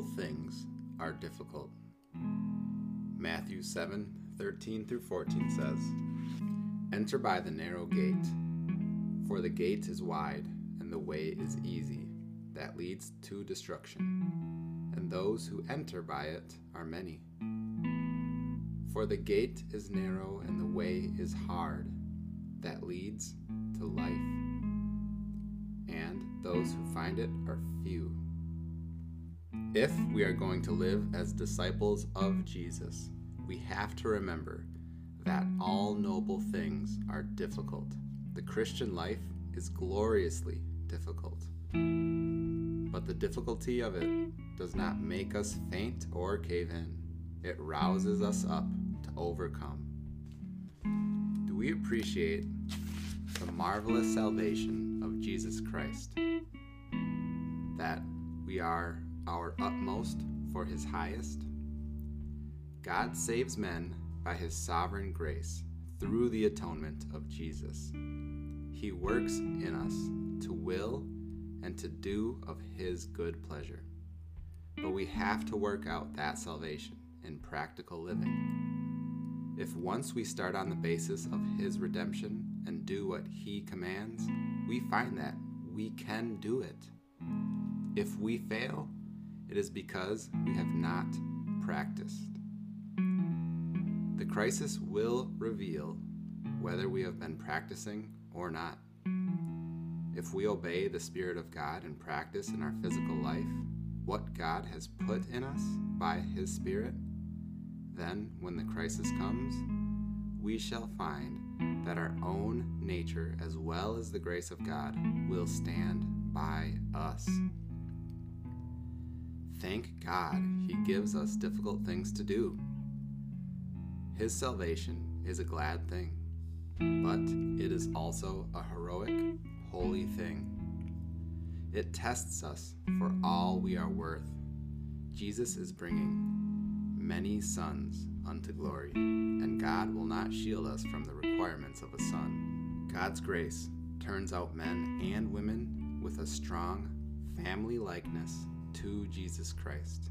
noble things are difficult. Matthew 7 13 through 14 says, Enter by the narrow gate, for the gate is wide and the way is easy that leads to destruction, and those who enter by it are many. For the gate is narrow and the way is hard that leads to life, and those who find it are few. If we are going to live as disciples of Jesus, we have to remember that all noble things are difficult. The Christian life is gloriously difficult. But the difficulty of it does not make us faint or cave in, it rouses us up to overcome. Do we appreciate the marvelous salvation of Jesus Christ? That we are our utmost for his highest? God saves men by his sovereign grace through the atonement of Jesus. He works in us to will and to do of his good pleasure. But we have to work out that salvation in practical living. If once we start on the basis of his redemption and do what he commands, we find that we can do it. If we fail, it is because we have not practiced. The crisis will reveal whether we have been practicing or not. If we obey the Spirit of God and practice in our physical life what God has put in us by His Spirit, then when the crisis comes, we shall find that our own nature, as well as the grace of God, will stand by us. Thank God He gives us difficult things to do. His salvation is a glad thing, but it is also a heroic, holy thing. It tests us for all we are worth. Jesus is bringing many sons unto glory, and God will not shield us from the requirements of a son. God's grace turns out men and women with a strong family likeness to Jesus Christ,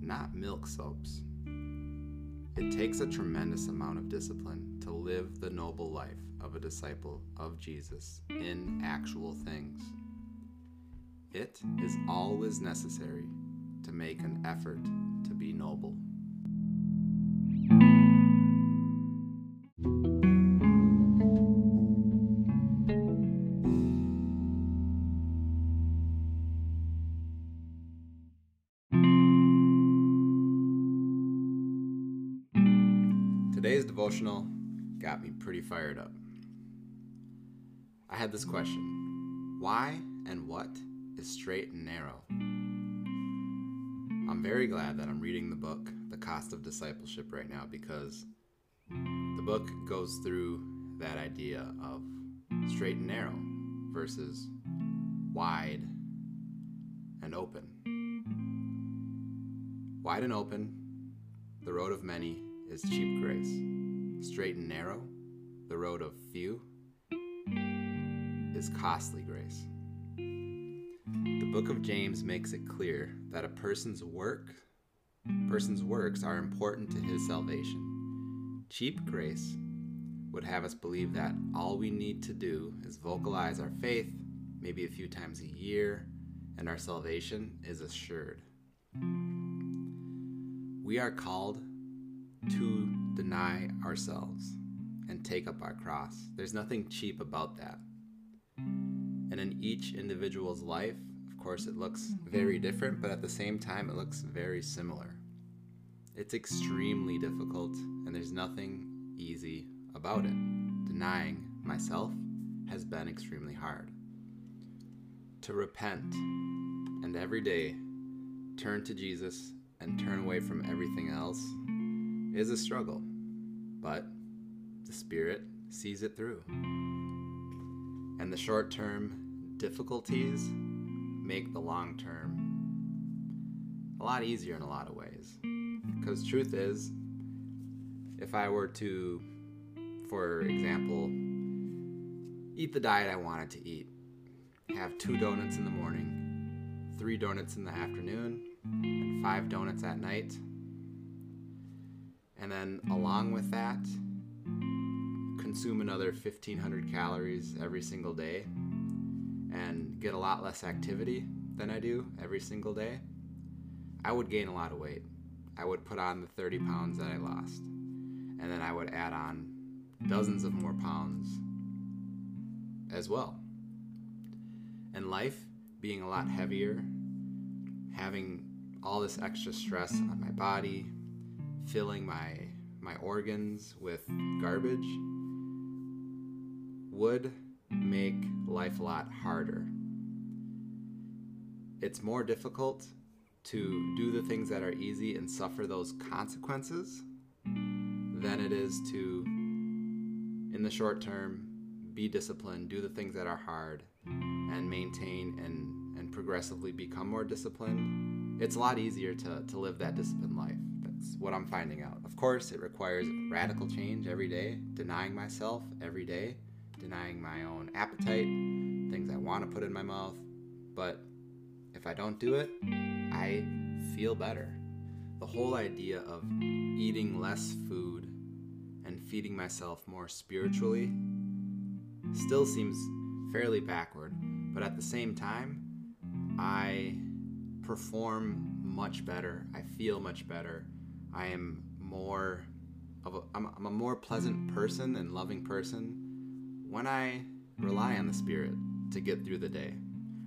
not milk soaps. It takes a tremendous amount of discipline to live the noble life of a disciple of Jesus in actual things. It is always necessary to make an effort devotional got me pretty fired up. I had this question Why and what is straight and narrow? I'm very glad that I'm reading the book, The Cost of Discipleship, right now because the book goes through that idea of straight and narrow versus wide and open. Wide and open, the road of many is cheap grace. Straight and narrow, the road of few, is costly grace. The book of James makes it clear that a person's work, person's works are important to his salvation. Cheap grace would have us believe that all we need to do is vocalize our faith maybe a few times a year and our salvation is assured. We are called to deny ourselves and take up our cross. There's nothing cheap about that. And in each individual's life, of course, it looks mm-hmm. very different, but at the same time, it looks very similar. It's extremely difficult, and there's nothing easy about it. Denying myself has been extremely hard. To repent and every day turn to Jesus and turn away from everything else is a struggle, but the Spirit sees it through. And the short term difficulties make the long term a lot easier in a lot of ways. Because truth is, if I were to, for example, eat the diet I wanted to eat, have two donuts in the morning, three donuts in the afternoon and five donuts at night. And then, along with that, consume another 1500 calories every single day and get a lot less activity than I do every single day, I would gain a lot of weight. I would put on the 30 pounds that I lost. And then I would add on dozens of more pounds as well. And life being a lot heavier, having all this extra stress on my body, filling my my organs with garbage would make life a lot harder. It's more difficult to do the things that are easy and suffer those consequences than it is to, in the short term, be disciplined, do the things that are hard, and maintain and, and progressively become more disciplined. It's a lot easier to, to live that disciplined life. That's what I'm finding out. Of course, it requires radical change every day, denying myself every day, denying my own appetite, things I want to put in my mouth. But if I don't do it, I feel better. The whole idea of eating less food and feeding myself more spiritually still seems fairly backward, but at the same time, I perform much better. I feel much better. I am more of a, I'm, I'm a more pleasant person and loving person when I rely on the Spirit to get through the day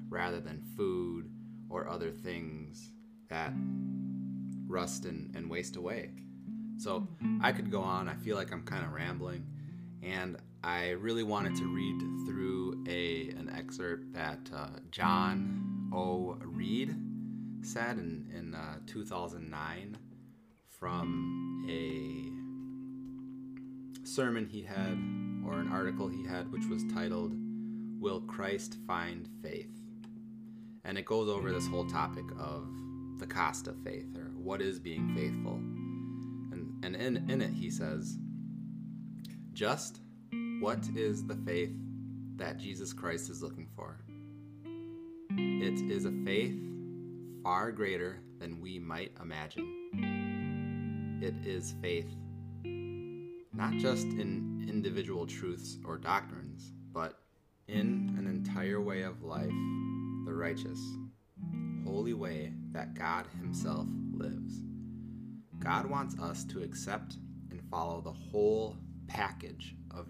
rather than food or other things that rust and, and waste away. So I could go on. I feel like I'm kind of rambling. And I really wanted to read through a an excerpt that uh, John O. Reid said in, in uh, 2009 from a sermon he had or an article he had, which was titled, Will Christ Find Faith? And it goes over this whole topic of the cost of faith, or what is being faithful. And, and in, in it, he says, Just what is the faith that Jesus Christ is looking for? It is a faith far greater than we might imagine. It is faith not just in individual truths or doctrines, but in an entire way of life, the righteous, holy way that God Himself lives. God wants us to accept and follow the whole package of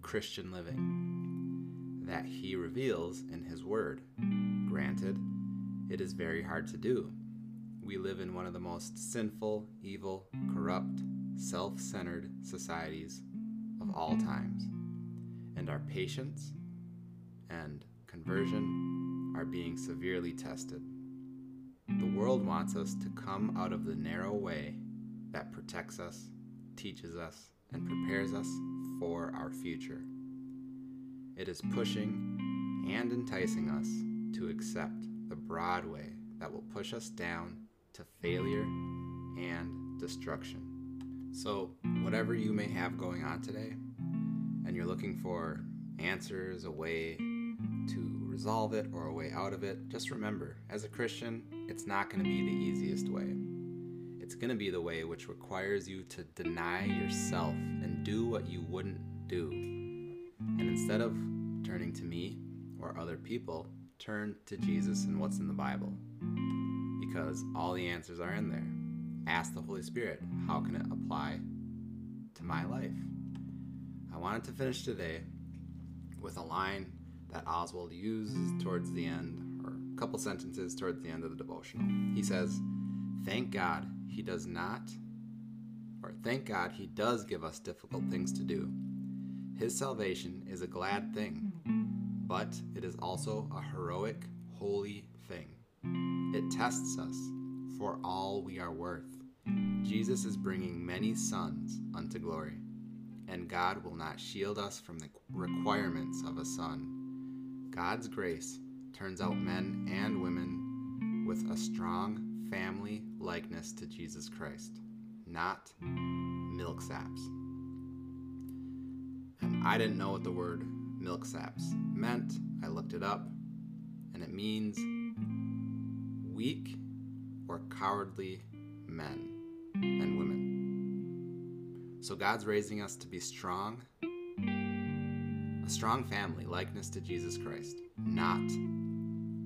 Christian living that He reveals in His Word. Granted, it is very hard to do. We live in one of the most sinful, evil, corrupt, self centered societies of all times, and our patience and conversion are being severely tested. The world wants us to come out of the narrow way that protects us, teaches us, and prepares us for our future. It is pushing and enticing us to accept the broad way that will push us down to failure and destruction. So, whatever you may have going on today, and you're looking for answers, a way to resolve it, or a way out of it, just remember as a Christian, it's not going to be the easiest way. It's going to be the way which requires you to deny yourself and do what you wouldn't do. And instead of turning to me or other people, turn to Jesus and what's in the Bible. Because all the answers are in there ask the Holy Spirit, how can it apply to my life? I wanted to finish today with a line that Oswald uses towards the end, or a couple sentences towards the end of the devotional. He says, Thank God he does not, or thank God he does give us difficult things to do. His salvation is a glad thing, but it is also a heroic, holy thing. It tests us for all we are worth. Jesus is bringing many sons unto glory, and God will not shield us from the requirements of a son. God's grace turns out men and women with a strong family likeness to Jesus Christ, not milksaps. And I didn't know what the word milksaps meant. I looked it up, and it means weak or cowardly men and women. So God's raising us to be strong, a strong family, likeness to Jesus Christ, not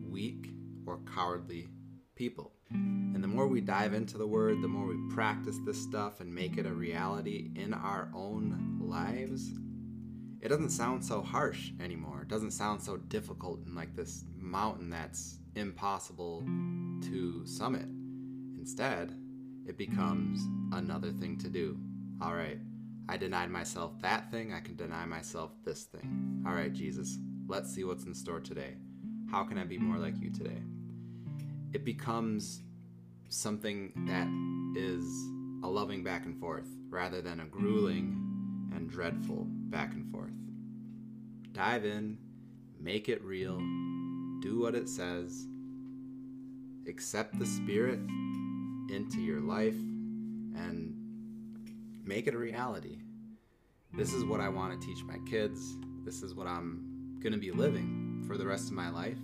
weak or cowardly people. And the more we dive into the Word, the more we practice this stuff and make it a reality in our own lives, it doesn't sound so harsh anymore. It doesn't sound so difficult and like this mountain that's impossible to summit. Instead, it becomes another thing to do. All right, I denied myself that thing, I can deny myself this thing. All right, Jesus, let's see what's in store today. How can I be more like you today? It becomes something that is a loving back and forth rather than a grueling and dreadful back and forth. Dive in, make it real, do what it says, accept the Spirit into your life, and make it a reality. This is what I want to teach my kids. This is what I'm going to be living for the rest of my life.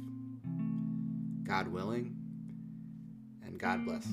God willing, and God bless.